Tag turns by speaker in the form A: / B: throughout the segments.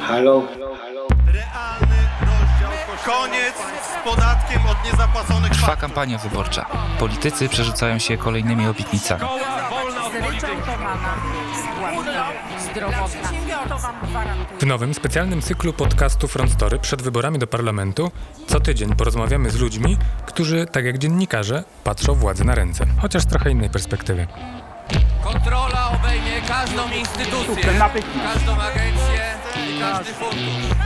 A: Halo?
B: Realny rozdział Koniec z podatkiem od niezapłaconych
C: Trwa kampania wyborcza. Politycy przerzucają się kolejnymi obietnicami.
D: gwarantuję.
E: W nowym specjalnym cyklu podcastu Front Story przed wyborami do parlamentu co tydzień porozmawiamy z ludźmi, którzy, tak jak dziennikarze, patrzą władzy na ręce, chociaż z trochę innej perspektywy.
F: Kontrola obejmie każdą instytucję, każdą agencję każdy fundusz.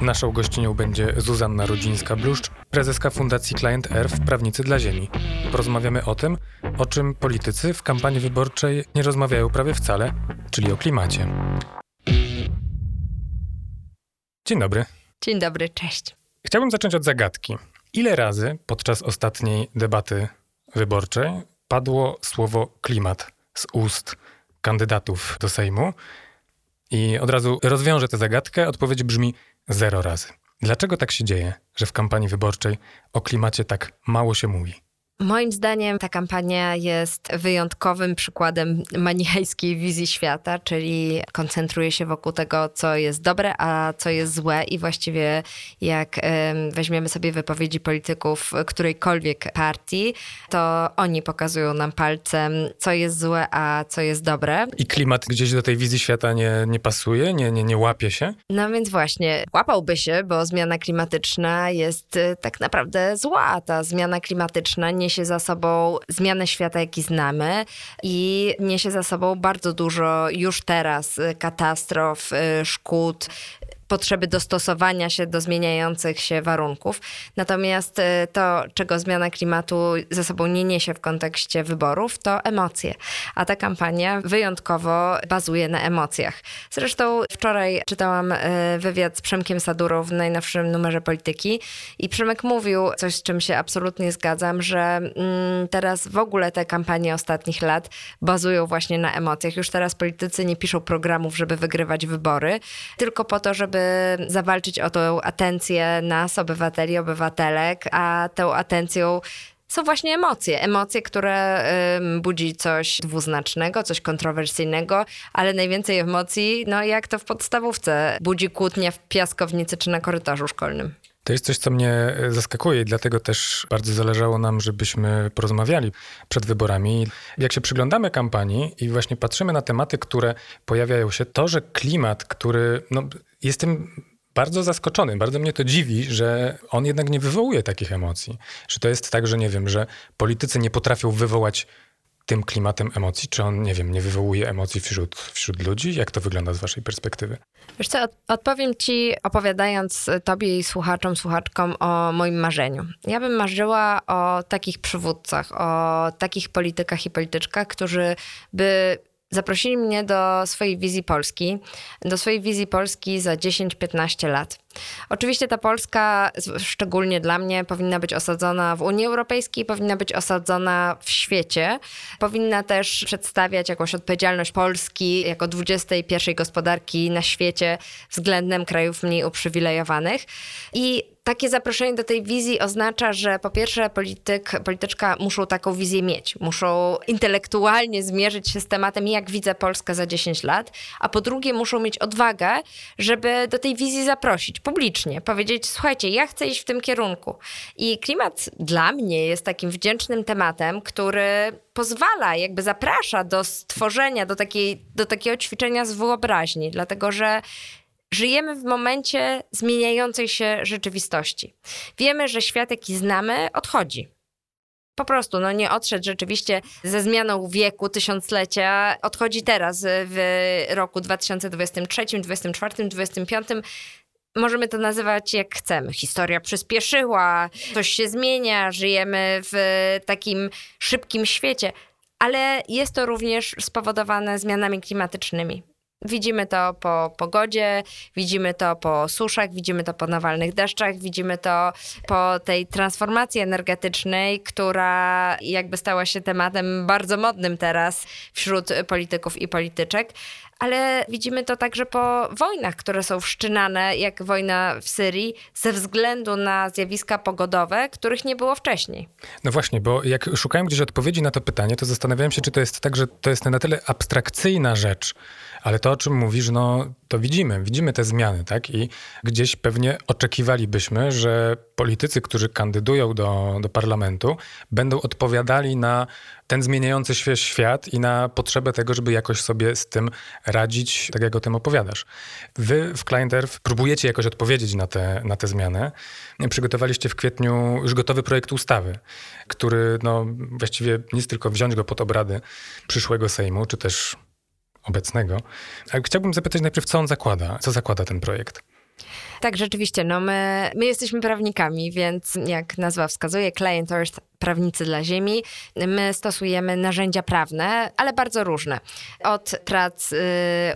E: Naszą gościnią będzie Zuzanna Rudzińska-Bluszcz, prezeska Fundacji Client Earth Prawnicy dla Ziemi. Porozmawiamy o tym, o czym politycy w kampanii wyborczej nie rozmawiają prawie wcale, czyli o klimacie. Dzień dobry.
G: Dzień dobry, cześć.
E: Chciałbym zacząć od zagadki. Ile razy podczas ostatniej debaty wyborczej padło słowo klimat z ust kandydatów do Sejmu? I od razu rozwiążę tę zagadkę. Odpowiedź brzmi zero razy. Dlaczego tak się dzieje, że w kampanii wyborczej o klimacie tak mało się mówi?
G: Moim zdaniem ta kampania jest wyjątkowym przykładem manichejskiej wizji świata, czyli koncentruje się wokół tego, co jest dobre, a co jest złe i właściwie jak em, weźmiemy sobie wypowiedzi polityków którejkolwiek partii, to oni pokazują nam palcem, co jest złe, a co jest dobre.
E: I klimat gdzieś do tej wizji świata nie, nie pasuje, nie, nie, nie łapie się?
G: No więc właśnie, łapałby się, bo zmiana klimatyczna jest y, tak naprawdę zła. Ta zmiana klimatyczna niesie za sobą zmianę świata, jaki znamy i niesie za sobą bardzo dużo już teraz y, katastrof, y, szkód, potrzeby dostosowania się do zmieniających się warunków. Natomiast y, to, czego zmiana klimatu ze sobą nie niesie w kontekście wyborów, to emocje. A ta kampania wyjątkowo bazuje na emocjach. Zresztą wczoraj czytałam y, wywiad z Przemkiem Sadurą w najnowszym numerze Polityki i Przemek mówił coś, z czym się absolutnie zgadzam, że mm, teraz w ogóle te kampanie ostatnich lat bazują właśnie na emocjach. Już teraz politycy nie piszą programów, żeby wygrywać wybory, tylko po to, żeby zawalczyć o tą atencję nas, obywateli, obywatelek, a tą atencją są właśnie emocje. Emocje, które budzi coś dwuznacznego, coś kontrowersyjnego, ale najwięcej emocji, no jak to w podstawówce, budzi kłótnia w piaskownicy czy na korytarzu szkolnym.
E: To jest coś, co mnie e, zaskakuje i dlatego też bardzo zależało nam, żebyśmy porozmawiali przed wyborami. Jak się przyglądamy kampanii i właśnie patrzymy na tematy, które pojawiają się, to, że klimat, który no, jestem bardzo zaskoczony, bardzo mnie to dziwi, że on jednak nie wywołuje takich emocji. Że to jest tak, że nie wiem, że politycy nie potrafią wywołać tym klimatem emocji? Czy on, nie wiem, nie wywołuje emocji wśród, wśród ludzi? Jak to wygląda z waszej perspektywy?
G: Wiesz co, od- odpowiem ci opowiadając tobie i słuchaczom, słuchaczkom o moim marzeniu. Ja bym marzyła o takich przywódcach, o takich politykach i polityczkach, którzy by zaprosili mnie do swojej wizji Polski, do swojej wizji Polski za 10-15 lat. Oczywiście ta Polska, szczególnie dla mnie, powinna być osadzona w Unii Europejskiej, powinna być osadzona w świecie, powinna też przedstawiać jakąś odpowiedzialność Polski jako 21 gospodarki na świecie względem krajów mniej uprzywilejowanych. I takie zaproszenie do tej wizji oznacza, że po pierwsze polityk, polityczka muszą taką wizję mieć. Muszą intelektualnie zmierzyć się z tematem, jak widzę Polskę za 10 lat, a po drugie muszą mieć odwagę, żeby do tej wizji zaprosić publicznie, powiedzieć, słuchajcie, ja chcę iść w tym kierunku. I klimat dla mnie jest takim wdzięcznym tematem, który pozwala, jakby zaprasza do stworzenia, do, takiej, do takiego ćwiczenia z wyobraźni, dlatego że żyjemy w momencie zmieniającej się rzeczywistości. Wiemy, że świat, jaki znamy, odchodzi. Po prostu, no nie odszedł rzeczywiście ze zmianą wieku, tysiąclecia, odchodzi teraz w roku 2023, 2024, 2025. Możemy to nazywać jak chcemy. Historia przyspieszyła, coś się zmienia, żyjemy w takim szybkim świecie, ale jest to również spowodowane zmianami klimatycznymi. Widzimy to po pogodzie, widzimy to po suszach, widzimy to po nawalnych deszczach, widzimy to po tej transformacji energetycznej, która jakby stała się tematem bardzo modnym teraz wśród polityków i polityczek ale widzimy to także po wojnach, które są wszczynane, jak wojna w Syrii, ze względu na zjawiska pogodowe, których nie było wcześniej.
E: No właśnie, bo jak szukałem gdzieś odpowiedzi na to pytanie, to zastanawiałem się, czy to jest tak, że to jest na tyle abstrakcyjna rzecz, ale to, o czym mówisz, no to widzimy, widzimy te zmiany, tak? I gdzieś pewnie oczekiwalibyśmy, że politycy, którzy kandydują do, do parlamentu, będą odpowiadali na ten zmieniający się świat i na potrzebę tego, żeby jakoś sobie z tym radzić, tak jak o tym opowiadasz. Wy w Kleinderf próbujecie jakoś odpowiedzieć na te, na te zmiany. Przygotowaliście w kwietniu już gotowy projekt ustawy, który no, właściwie nic tylko wziąć go pod obrady przyszłego Sejmu, czy też obecnego. Ale chciałbym zapytać najpierw, co on zakłada? Co zakłada ten projekt?
G: Tak, rzeczywiście. No my, my jesteśmy prawnikami, więc jak nazwa wskazuje, Client Earth, prawnicy dla ziemi, my stosujemy narzędzia prawne, ale bardzo różne. Od prac y,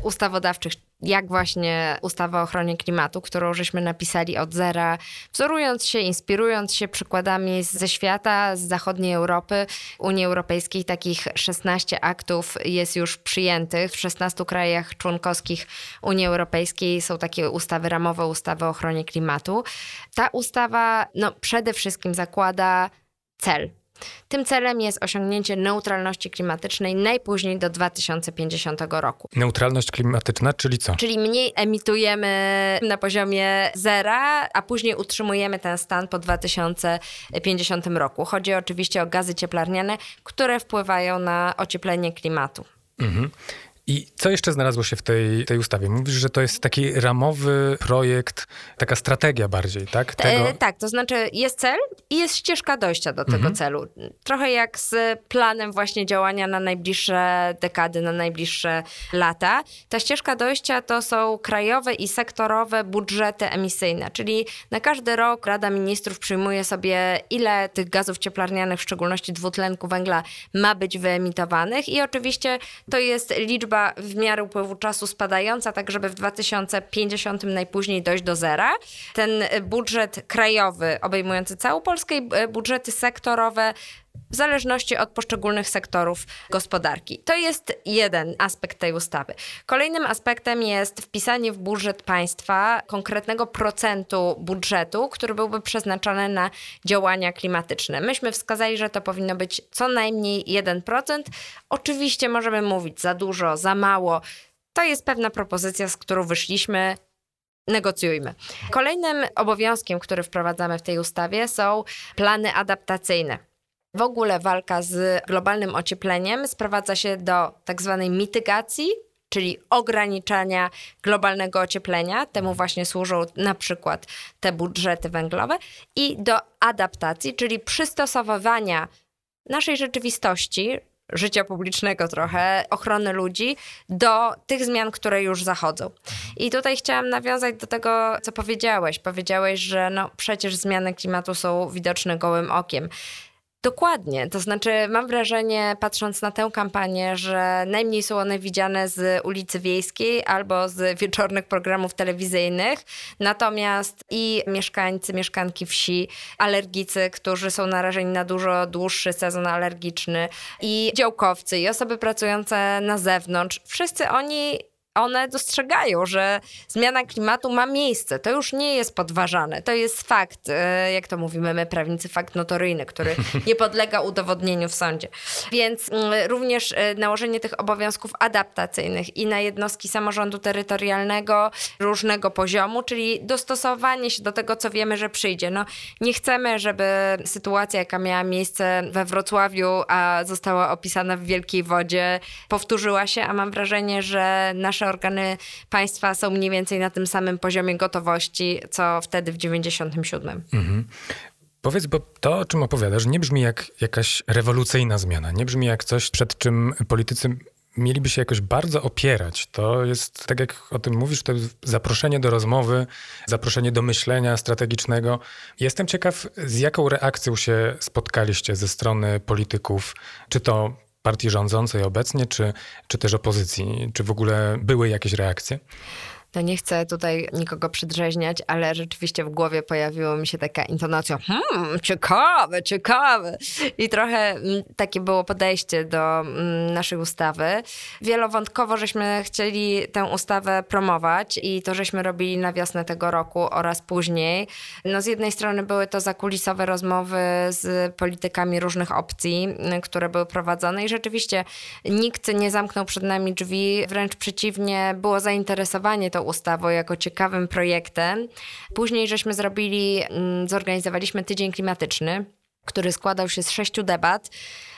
G: ustawodawczych, jak właśnie ustawa o ochronie klimatu, którą żeśmy napisali od zera, wzorując się, inspirując się przykładami ze świata, z zachodniej Europy, Unii Europejskiej. Takich 16 aktów jest już przyjętych w 16 krajach członkowskich Unii Europejskiej. Są takie ustawy ramowe, ustawy o ochronie klimatu. Ta ustawa no, przede wszystkim zakłada cel tym celem jest osiągnięcie neutralności klimatycznej najpóźniej do 2050 roku.
E: Neutralność klimatyczna, czyli co?
G: Czyli mniej emitujemy na poziomie zera, a później utrzymujemy ten stan po 2050 roku. Chodzi oczywiście o gazy cieplarniane, które wpływają na ocieplenie klimatu. Mhm.
E: I co jeszcze znalazło się w tej, tej ustawie? Mówisz, że to jest taki ramowy projekt, taka strategia bardziej, tak?
G: Tego... E, tak, to znaczy jest cel i jest ścieżka dojścia do tego mhm. celu. Trochę jak z planem właśnie działania na najbliższe dekady, na najbliższe lata. Ta ścieżka dojścia to są krajowe i sektorowe budżety emisyjne, czyli na każdy rok Rada Ministrów przyjmuje sobie, ile tych gazów cieplarnianych, w szczególności dwutlenku węgla, ma być wyemitowanych i oczywiście to jest liczba liczba w miarę upływu czasu spadająca, tak żeby w 2050 najpóźniej dojść do zera. Ten budżet krajowy obejmujący całą Polskę i budżety sektorowe w zależności od poszczególnych sektorów gospodarki. To jest jeden aspekt tej ustawy. Kolejnym aspektem jest wpisanie w budżet państwa konkretnego procentu budżetu, który byłby przeznaczony na działania klimatyczne. Myśmy wskazali, że to powinno być co najmniej 1%. Oczywiście możemy mówić za dużo, za mało. To jest pewna propozycja, z którą wyszliśmy negocjujmy. Kolejnym obowiązkiem, który wprowadzamy w tej ustawie są plany adaptacyjne. W ogóle walka z globalnym ociepleniem sprowadza się do tak zwanej mitygacji, czyli ograniczania globalnego ocieplenia. Temu właśnie służą na przykład te budżety węglowe i do adaptacji, czyli przystosowywania naszej rzeczywistości, życia publicznego trochę, ochrony ludzi do tych zmian, które już zachodzą. I tutaj chciałam nawiązać do tego, co powiedziałeś. Powiedziałeś, że no przecież zmiany klimatu są widoczne gołym okiem. Dokładnie. To znaczy, mam wrażenie, patrząc na tę kampanię, że najmniej są one widziane z ulicy Wiejskiej albo z wieczornych programów telewizyjnych. Natomiast i mieszkańcy, mieszkanki wsi, alergicy, którzy są narażeni na dużo dłuższy sezon alergiczny, i działkowcy, i osoby pracujące na zewnątrz, wszyscy oni one dostrzegają, że zmiana klimatu ma miejsce. To już nie jest podważane. To jest fakt, e, jak to mówimy my, prawnicy, fakt notoryjny, który nie podlega udowodnieniu w sądzie. Więc mm, również e, nałożenie tych obowiązków adaptacyjnych i na jednostki samorządu terytorialnego różnego poziomu, czyli dostosowanie się do tego, co wiemy, że przyjdzie. No, nie chcemy, żeby sytuacja, jaka miała miejsce we Wrocławiu, a została opisana w Wielkiej Wodzie, powtórzyła się, a mam wrażenie, że nasze nasze organy państwa są mniej więcej na tym samym poziomie gotowości, co wtedy w 97. Mhm.
E: Powiedz, bo to, o czym opowiadasz, nie brzmi jak jakaś rewolucyjna zmiana, nie brzmi jak coś, przed czym politycy mieliby się jakoś bardzo opierać. To jest, tak jak o tym mówisz, to zaproszenie do rozmowy, zaproszenie do myślenia strategicznego. Jestem ciekaw, z jaką reakcją się spotkaliście ze strony polityków, czy to partii rządzącej obecnie, czy, czy też opozycji? Czy w ogóle były jakieś reakcje?
G: No nie chcę tutaj nikogo przydrzeźniać, ale rzeczywiście w głowie pojawiła mi się taka intonacja, hmm, ciekawe, ciekawe. I trochę mm, takie było podejście do mm, naszej ustawy. Wielowątkowo żeśmy chcieli tę ustawę promować i to żeśmy robili na wiosnę tego roku oraz później. No z jednej strony były to zakulisowe rozmowy z politykami różnych opcji, mm, które były prowadzone i rzeczywiście nikt nie zamknął przed nami drzwi, wręcz przeciwnie, było zainteresowanie tą ustawą jako ciekawym projektem. Później żeśmy zrobili, mm, zorganizowaliśmy tydzień klimatyczny który składał się z sześciu debat,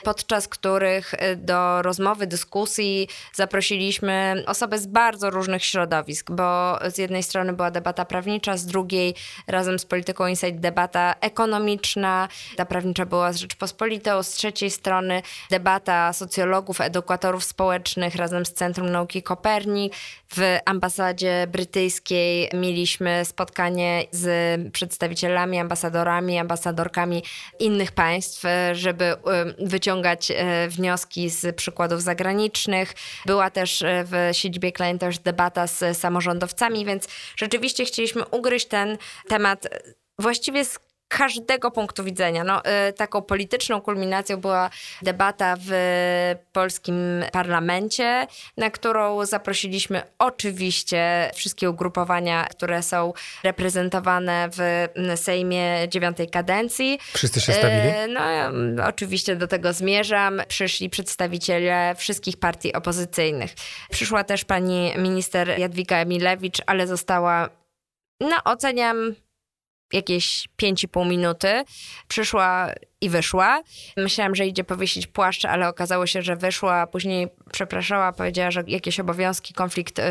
G: podczas których y, do rozmowy, dyskusji zaprosiliśmy osoby z bardzo różnych środowisk, bo z jednej strony była debata prawnicza, z drugiej razem z Polityką Insight debata ekonomiczna, ta prawnicza była z Rzeczpospolitą, z trzeciej strony debata socjologów, edukatorów społecznych razem z Centrum Nauki Kopernik. W ambasadzie brytyjskiej mieliśmy spotkanie z przedstawicielami, ambasadorami, ambasadorkami innych państw, żeby y, wyciągać y, wnioski z przykładów zagranicznych. Była też w siedzibie Klein też debata z samorządowcami, więc rzeczywiście chcieliśmy ugryźć ten temat właściwie z każdego punktu widzenia. No, y, taką polityczną kulminacją była debata w polskim parlamencie, na którą zaprosiliśmy oczywiście wszystkie ugrupowania, które są reprezentowane w Sejmie dziewiątej kadencji.
E: Wszyscy się stawili?
G: Y, no, oczywiście do tego zmierzam. Przyszli przedstawiciele wszystkich partii opozycyjnych. Przyszła też pani minister Jadwiga Emilewicz, ale została, no oceniam jakieś 5,5 minuty. Przyszła i wyszła. Myślałam, że idzie powiesić płaszcz, ale okazało się, że wyszła. Później przepraszała, powiedziała, że jakieś obowiązki, konflikt y,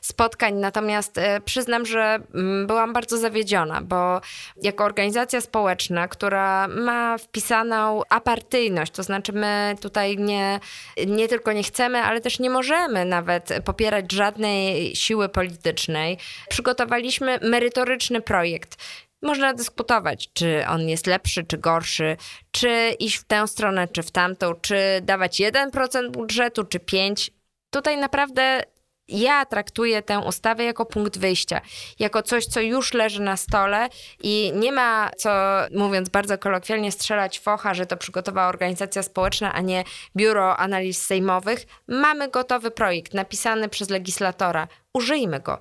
G: spotkań. Natomiast y, przyznam, że y, byłam bardzo zawiedziona, bo jako organizacja społeczna, która ma wpisaną apartyjność, to znaczy my tutaj nie, nie tylko nie chcemy, ale też nie możemy nawet popierać żadnej siły politycznej, przygotowaliśmy merytoryczny projekt można dyskutować, czy on jest lepszy, czy gorszy, czy iść w tę stronę, czy w tamtą, czy dawać 1% budżetu, czy 5%. Tutaj naprawdę ja traktuję tę ustawę jako punkt wyjścia, jako coś, co już leży na stole i nie ma co, mówiąc bardzo kolokwialnie, strzelać focha, że to przygotowała organizacja społeczna, a nie Biuro Analiz Sejmowych. Mamy gotowy projekt napisany przez legislatora. Użyjmy go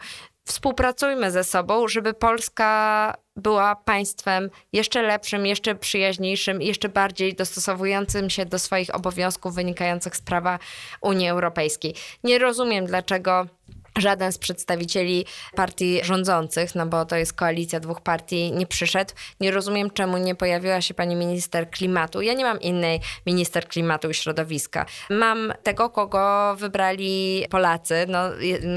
G: współpracujmy ze sobą, żeby Polska była państwem jeszcze lepszym, jeszcze przyjaźniejszym, jeszcze bardziej dostosowującym się do swoich obowiązków wynikających z prawa Unii Europejskiej. Nie rozumiem, dlaczego żaden z przedstawicieli partii rządzących, no bo to jest koalicja dwóch partii, nie przyszedł. Nie rozumiem, czemu nie pojawiła się pani minister klimatu. Ja nie mam innej minister klimatu i środowiska. Mam tego, kogo wybrali Polacy. No,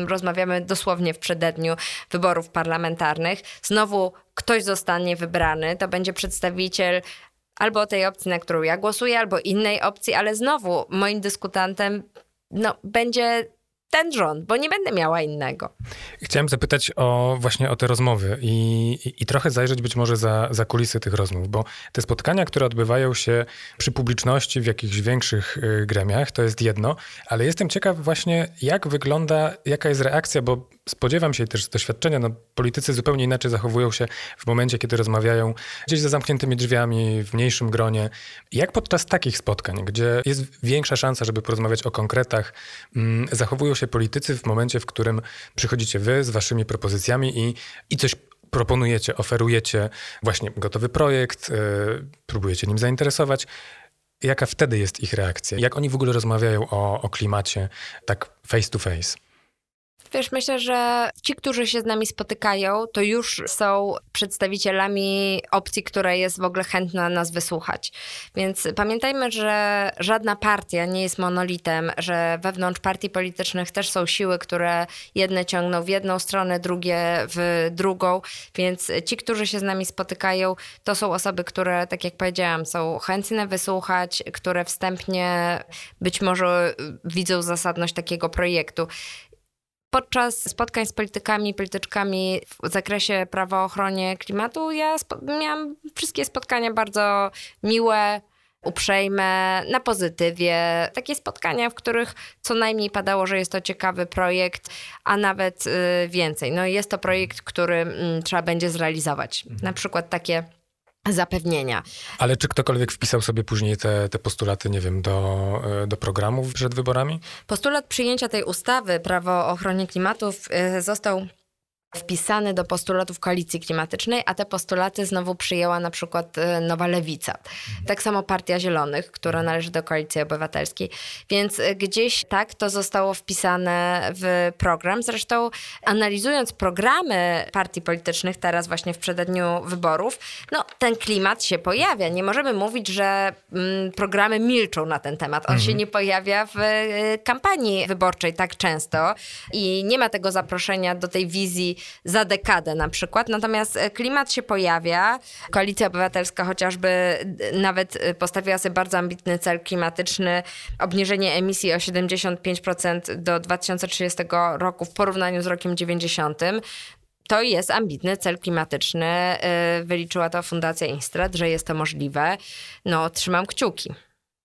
G: rozmawiamy dosłownie w przededniu wyborów parlamentarnych. Znowu ktoś zostanie wybrany, to będzie przedstawiciel albo tej opcji, na którą ja głosuję, albo innej opcji, ale znowu moim dyskutantem no, będzie ten rząd, bo nie będę miała innego.
E: Chciałem zapytać o właśnie o te rozmowy i, i, i, trochę zajrzeć być może za, za kulisy tych rozmów, bo te spotkania, które odbywają się przy publiczności w jakichś większych y, gremiach, to jest jedno, ale jestem ciekaw właśnie, jak wygląda, jaka jest reakcja, bo spodziewam się też z doświadczenia, no, politycy zupełnie inaczej zachowują się w momencie, kiedy rozmawiają gdzieś za zamkniętymi drzwiami, w mniejszym gronie. Jak podczas takich spotkań, gdzie jest większa szansa, żeby porozmawiać o konkretach, mm, zachowują się politycy w momencie, w którym przychodzicie wy z waszymi propozycjami i, i coś proponujecie, oferujecie właśnie gotowy projekt, yy, próbujecie nim zainteresować. Jaka wtedy jest ich reakcja? Jak oni w ogóle rozmawiają o, o klimacie tak face to face?
G: Wiesz, myślę, że ci, którzy się z nami spotykają, to już są przedstawicielami opcji, która jest w ogóle chętna nas wysłuchać. Więc pamiętajmy, że żadna partia nie jest monolitem, że wewnątrz partii politycznych też są siły, które jedne ciągną w jedną stronę, drugie w drugą. Więc ci, którzy się z nami spotykają, to są osoby, które, tak jak powiedziałam, są chętne wysłuchać, które wstępnie być może widzą zasadność takiego projektu. Podczas spotkań z politykami, polityczkami w zakresie prawa o ochronie klimatu, ja miałam wszystkie spotkania bardzo miłe, uprzejme, na pozytywie. Takie spotkania, w których co najmniej padało, że jest to ciekawy projekt, a nawet y, więcej. No jest to projekt, który mm, trzeba będzie zrealizować. Na przykład takie zapewnienia.
E: Ale czy ktokolwiek wpisał sobie później te, te postulaty, nie wiem, do, e, do programów przed wyborami?
G: Postulat przyjęcia tej ustawy, prawo o ochronie klimatu, y, został wpisany do postulatów koalicji klimatycznej, a te postulaty znowu przyjęła na przykład e, Nowa Lewica. Tak samo Partia Zielonych, która należy do koalicji obywatelskiej. Więc e, gdzieś tak to zostało wpisane w program. Zresztą analizując programy partii politycznych teraz właśnie w przededniu wyborów, no ten klimat się pojawia. Nie możemy mówić, że mm, programy milczą na ten temat. On mhm. się nie pojawia w y, kampanii wyborczej tak często i nie ma tego zaproszenia do tej wizji za dekadę na przykład. Natomiast e, klimat się pojawia. Koalicja Obywatelska chociażby e, nawet e, postawiła sobie bardzo ambitny cel klimatyczny, obniżenie emisji o 75% do 2030 roku w porównaniu z rokiem 90 to jest ambitny cel klimatyczny. Wyliczyła to Fundacja Instrat, że jest to możliwe. No, trzymam kciuki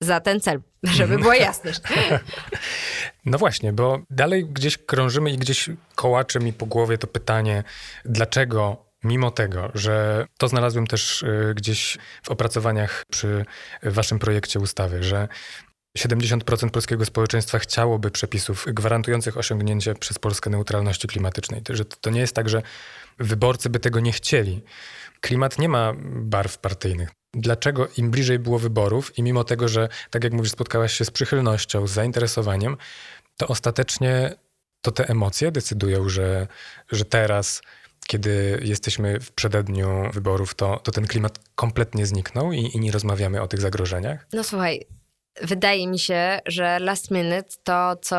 G: za ten cel, żeby była jasność.
E: No właśnie, bo dalej gdzieś krążymy i gdzieś kołacze mi po głowie to pytanie, dlaczego mimo tego, że to znalazłem też y, gdzieś w opracowaniach przy waszym projekcie ustawy, że 70% polskiego społeczeństwa chciałoby przepisów gwarantujących osiągnięcie przez Polskę neutralności klimatycznej. Że to nie jest tak, że wyborcy by tego nie chcieli. Klimat nie ma barw partyjnych dlaczego im bliżej było wyborów i mimo tego, że tak jak mówisz, spotkałaś się z przychylnością, z zainteresowaniem, to ostatecznie to te emocje decydują, że, że teraz, kiedy jesteśmy w przededniu wyborów, to, to ten klimat kompletnie zniknął i, i nie rozmawiamy o tych zagrożeniach?
G: No słuchaj, wydaje mi się, że last minute to, co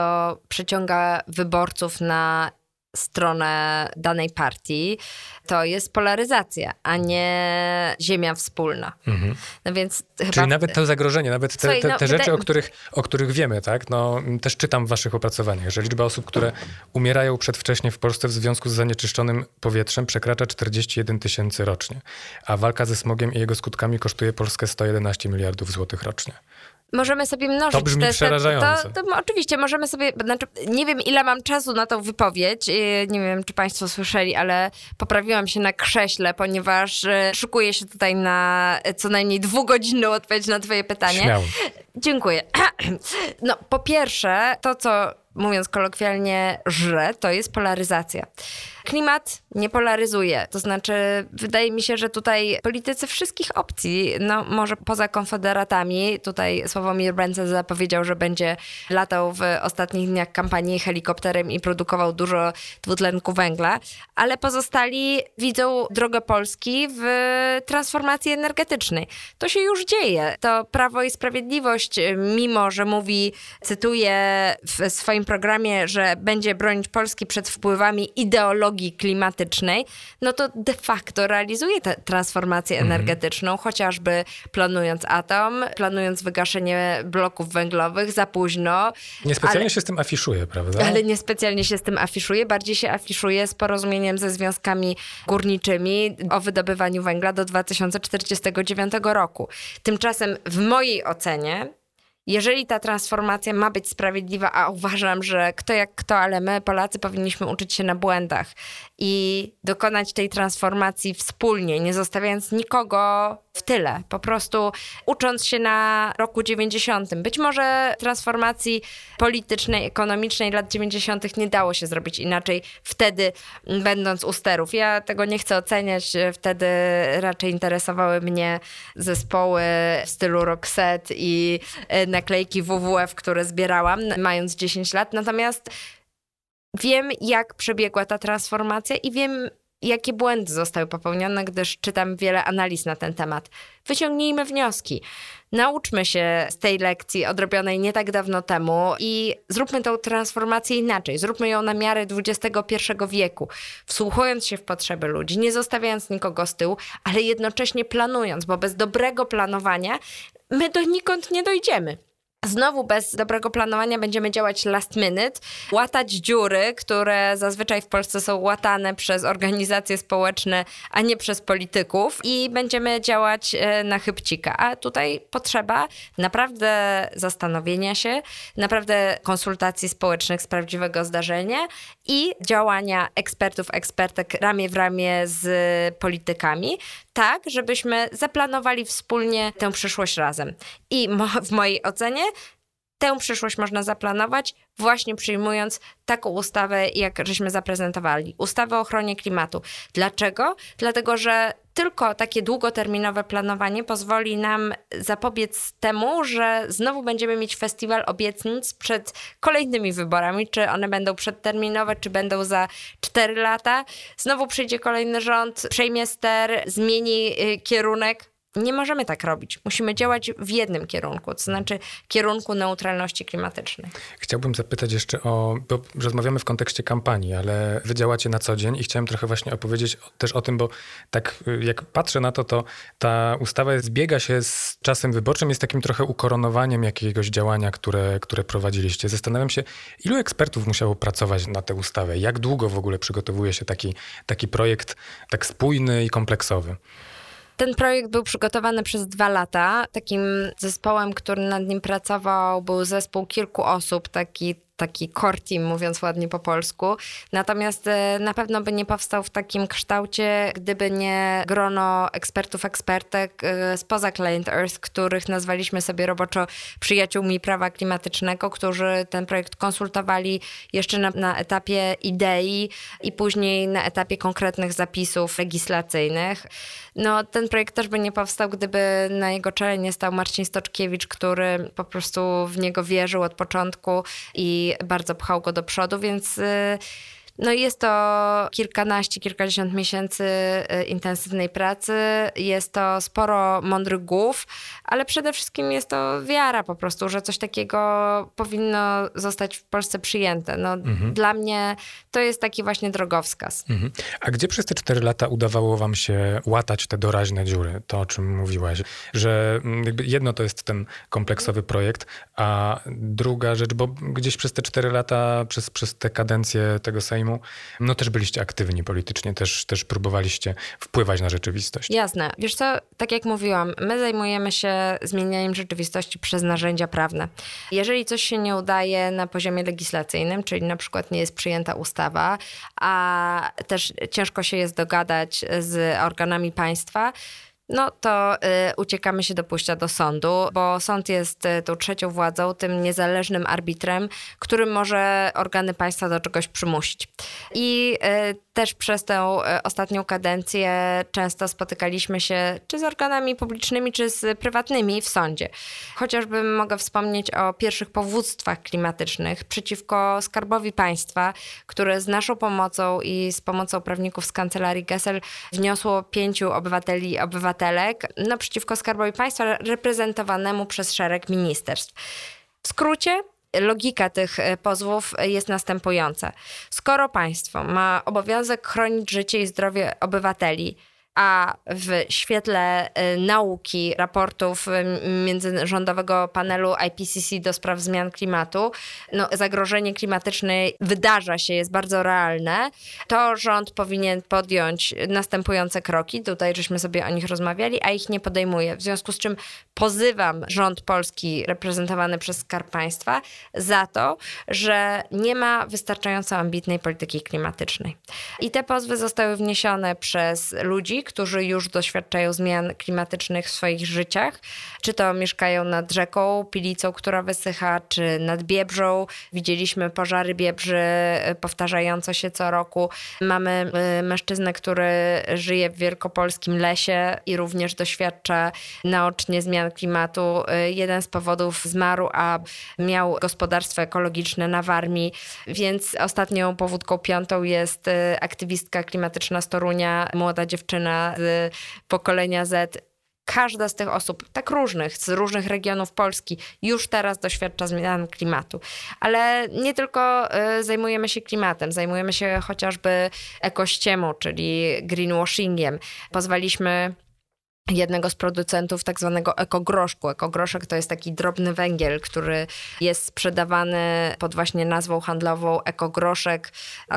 G: przyciąga wyborców na stronę danej partii, to jest polaryzacja, a nie ziemia wspólna. Mhm.
E: No więc chyba... Czyli nawet to zagrożenie, nawet te, te, te rzeczy, o, których, o których wiemy, tak? No, też czytam w waszych opracowaniach, że liczba osób, które umierają przedwcześnie w Polsce w związku z zanieczyszczonym powietrzem przekracza 41 tysięcy rocznie, a walka ze smogiem i jego skutkami kosztuje Polskę 111 miliardów złotych rocznie.
G: Możemy sobie mnożyć
E: to brzmi
G: te,
E: przerażająco.
G: To, to, oczywiście, możemy sobie, znaczy, nie wiem ile mam czasu na tą wypowiedź, nie wiem czy państwo słyszeli, ale poprawiłam się na krześle, ponieważ e, szukuję się tutaj na co najmniej dwugodzinną odpowiedź na twoje pytanie.
E: Śmiało.
G: Dziękuję. No, po pierwsze, to co mówiąc kolokwialnie, żre, to jest polaryzacja. Klimat nie polaryzuje. To znaczy, wydaje mi się, że tutaj politycy wszystkich opcji, no może poza konfederatami, tutaj Sławomir Ręce zapowiedział, że będzie latał w ostatnich dniach kampanii helikopterem i produkował dużo dwutlenku węgla, ale pozostali widzą drogę Polski w transformacji energetycznej. To się już dzieje. To Prawo i Sprawiedliwość, mimo że mówi, cytuję w swoim programie, że będzie bronić Polski przed wpływami ideologii klimatycznej, no to de facto realizuje tę transformację mhm. energetyczną, chociażby planując atom, planując wygaszenie bloków węglowych za późno.
E: Niespecjalnie ale, się z tym afiszuje, prawda?
G: Ale niespecjalnie się z tym afiszuje, bardziej się afiszuje z porozumieniem ze związkami górniczymi o wydobywaniu węgla do 2049 roku. Tymczasem w mojej ocenie jeżeli ta transformacja ma być sprawiedliwa, a uważam, że kto jak kto, ale my, Polacy, powinniśmy uczyć się na błędach i dokonać tej transformacji wspólnie, nie zostawiając nikogo w tyle. Po prostu ucząc się na roku 90. Być może transformacji politycznej, ekonomicznej lat 90. nie dało się zrobić inaczej wtedy, będąc u sterów. Ja tego nie chcę oceniać. Wtedy raczej interesowały mnie zespoły w stylu Roxette i naklejki WWF, które zbierałam, mając 10 lat. Natomiast wiem, jak przebiegła ta transformacja i wiem, jakie błędy zostały popełnione, gdyż czytam wiele analiz na ten temat. Wyciągnijmy wnioski. Nauczmy się z tej lekcji odrobionej nie tak dawno temu i zróbmy tą transformację inaczej. Zróbmy ją na miarę XXI wieku, wsłuchując się w potrzeby ludzi, nie zostawiając nikogo z tyłu, ale jednocześnie planując, bo bez dobrego planowania my do nikąd nie dojdziemy. Znowu bez dobrego planowania będziemy działać last minute, łatać dziury, które zazwyczaj w Polsce są łatane przez organizacje społeczne, a nie przez polityków i będziemy działać e, na chybcika. A tutaj potrzeba naprawdę zastanowienia się, naprawdę konsultacji społecznych z prawdziwego zdarzenia i działania ekspertów, ekspertek ramię w ramię z politykami, tak, żebyśmy zaplanowali wspólnie tę przyszłość razem. I mo w mojej ocenie tę przyszłość można zaplanować właśnie przyjmując taką ustawę, jak żeśmy zaprezentowali. Ustawę o ochronie klimatu. Dlaczego? Dlatego, że tylko takie długoterminowe planowanie pozwoli nam zapobiec temu, że znowu będziemy mieć festiwal obietnic przed kolejnymi wyborami, czy one będą przedterminowe, czy będą za 4 lata. Znowu przyjdzie kolejny rząd, przejmie ster, zmieni y, kierunek nie możemy tak robić. Musimy działać w jednym kierunku, to znaczy kierunku neutralności klimatycznej.
E: Chciałbym zapytać jeszcze o, bo rozmawiamy w kontekście kampanii, ale wy działacie na co dzień i chciałem trochę właśnie opowiedzieć też o tym, bo tak jak patrzę na to, to ta ustawa zbiega się z czasem wyborczym, jest takim trochę ukoronowaniem jakiegoś działania, które, które prowadziliście. Zastanawiam się, ilu ekspertów musiało pracować na tę ustawę? Jak długo w ogóle przygotowuje się taki, taki projekt tak spójny i kompleksowy?
G: Ten projekt był przygotowany przez dwa lata. Takim zespołem, który nad nim pracował, był zespół kilku osób, taki taki core team, mówiąc ładnie po polsku. Natomiast e, na pewno by nie powstał w takim kształcie, gdyby nie grono ekspertów, ekspertek e, spoza Client Earth, których nazwaliśmy sobie roboczo przyjaciółmi prawa klimatycznego, którzy ten projekt konsultowali jeszcze na, na etapie idei i później na etapie konkretnych zapisów legislacyjnych. No, ten projekt też by nie powstał, gdyby na jego czele nie stał Marcin Stoczkiewicz, który po prostu w niego wierzył od początku i bardzo pchał go do przodu, więc y, no jest to kilkanaście, kilkadziesiąt miesięcy y, intensywnej pracy, jest to sporo mądrych głów, ale przede wszystkim jest to wiara po prostu, że coś takiego powinno zostać w Polsce przyjęte. No, mhm. Dla mnie to jest taki właśnie drogowskaz. Mhm.
E: A gdzie przez te cztery lata udawało wam się łatać te doraźne dziury, to o czym mówiłaś? Że mm, jedno to jest ten kompleksowy projekt, a druga rzecz, bo gdzieś przez te cztery lata, przez, przez te kadencje tego Sejmu, no też byliście aktywni politycznie, też, też próbowaliście wpływać na rzeczywistość.
G: Jasne. Wiesz co, tak jak mówiłam, my zajmujemy się zmienianiem rzeczywistości przez narzędzia prawne. Jeżeli coś się nie udaje na poziomie legislacyjnym, czyli na przykład nie jest przyjęta ustawa, a też ciężko się jest dogadać z organami państwa, no to y, uciekamy się do pójścia do sądu, bo sąd jest y, tą trzecią władzą, tym niezależnym arbitrem, który może organy państwa do czegoś przymusić. I y, też przez tę y, ostatnią kadencję często spotykaliśmy się czy z organami publicznymi, czy z prywatnymi w sądzie. Chociażby mogę wspomnieć o pierwszych powództwach klimatycznych przeciwko Skarbowi Państwa, które z naszą pomocą i z pomocą prawników z kancelarii Gessel wniosło pięciu obywateli obywateli obywatelek naprzeciwko Skarbowi Państwa reprezentowanemu przez szereg ministerstw. W skrócie, logika tych e, pozwów jest następująca. Skoro państwo ma obowiązek chronić życie i zdrowie obywateli, a w świetle y, nauki raportów y, międzyrządowego panelu IPCC do spraw zmian klimatu, no, zagrożenie klimatyczne wydarza się, jest bardzo realne, to rząd powinien podjąć następujące kroki. Tutaj żeśmy sobie o nich rozmawiali, a ich nie podejmuje. W związku z czym pozywam rząd polski reprezentowany przez Skarb Państwa za to, że nie ma wystarczająco ambitnej polityki klimatycznej. I te pozwy zostały wniesione przez ludzi, którzy już doświadczają zmian klimatycznych w swoich życiach, czy to mieszkają nad rzeką Pilicą, która wysycha, czy nad Biebrzą. Widzieliśmy pożary Biebrzy e, powtarzające się co roku. Mamy e, mężczyznę, który żyje w wielkopolskim lesie i również doświadcza naocznie zmian klimatu. E, jeden z powodów zmarł, a miał gospodarstwo ekologiczne na Warmii, więc ostatnią powódką piątą jest aktywistka klimatyczna z Torunia, młoda dziewczyna z pokolenia Z, każda z tych osób, tak różnych, z różnych regionów Polski, już teraz doświadcza zmian klimatu. Ale nie tylko y, zajmujemy się klimatem, zajmujemy się chociażby ekościemą, czyli greenwashingiem. Pozwaliśmy jednego z producentów tak zwanego ekogroszku. Ekogroszek to jest taki drobny węgiel, który jest sprzedawany pod właśnie nazwą handlową ekogroszek.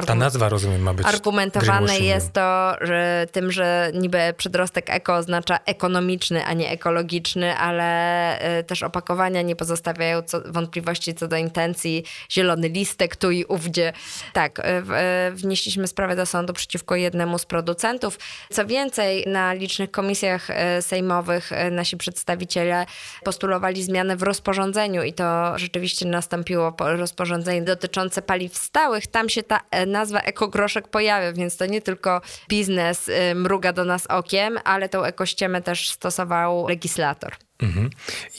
E: Ta nazwa, rozumiem, ma być
G: Argumentowane jest to że tym, że niby przedrostek eko oznacza ekonomiczny, a nie ekologiczny, ale y, też opakowania nie pozostawiają co, wątpliwości co do intencji. Zielony listek tu i ówdzie. Tak, y, y, wnieśliśmy sprawę do sądu przeciwko jednemu z producentów. Co więcej, na licznych komisjach sejmowych y, nasi przedstawiciele postulowali zmianę w rozporządzeniu i to rzeczywiście nastąpiło po- rozporządzenie dotyczące paliw stałych. Tam się ta e, nazwa ekogroszek pojawia, więc to nie tylko biznes mruga do nas okiem, ale tą ekościemę też stosował legislator.
E: Mhm.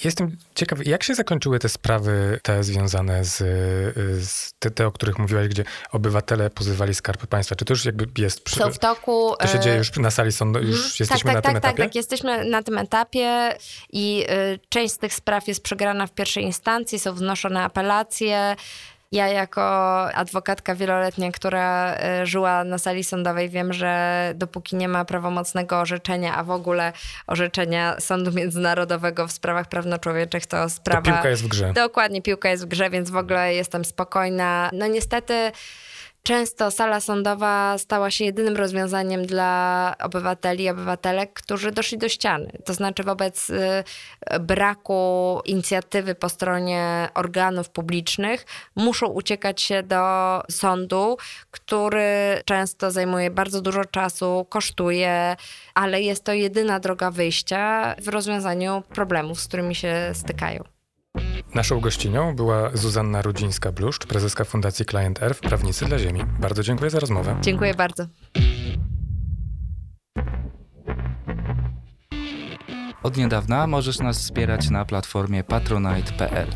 E: Jestem ciekawy, jak się zakończyły te sprawy te związane z, z te, te, o których mówiłaś, gdzie obywatele pozywali Skarb Państwa? Czy to już jakby jest... Przy,
G: Są w toku...
E: to się
G: e,
E: dzieje już na sali sądu, już
G: Mhm.
E: jesteśmy
G: tak,
E: na
G: tak,
E: tym
G: tak,
E: etapie?
G: Tak, tak, jesteśmy na tym etapie i y, część z tych spraw jest przegrana w pierwszej instancji, są wnoszone apelacje. Ja jako adwokatka wieloletnia, która y, żyła na sali sądowej, wiem, że dopóki nie ma prawomocnego orzeczenia, a w ogóle orzeczenia Sądu Międzynarodowego w sprawach prawno-człowieczych, to sprawa...
E: To piłka jest w grze.
G: Dokładnie, piłka jest w grze, więc w ogóle jestem spokojna. No niestety często sala sądowa stała się jedynym rozwiązaniem dla obywateli i obywatelek, którzy doszli do ściany. To znaczy wobec y, braku inicjatywy po stronie organów publicznych muszą uciekać się do sądu, który często zajmuje bardzo dużo czasu, kosztuje, ale jest to jedyna droga wyjścia w rozwiązaniu problemów, z którymi się stykają.
E: Naszą gościnią była Zuzanna Rudzińska-Bluszcz, prezeska Fundacji Client Earth, Prawnicy dla Ziemi. Bardzo dziękuję za rozmowę.
G: Dziękuję bardzo.
C: Od niedawna możesz nas wspierać na platformie patronite.pl.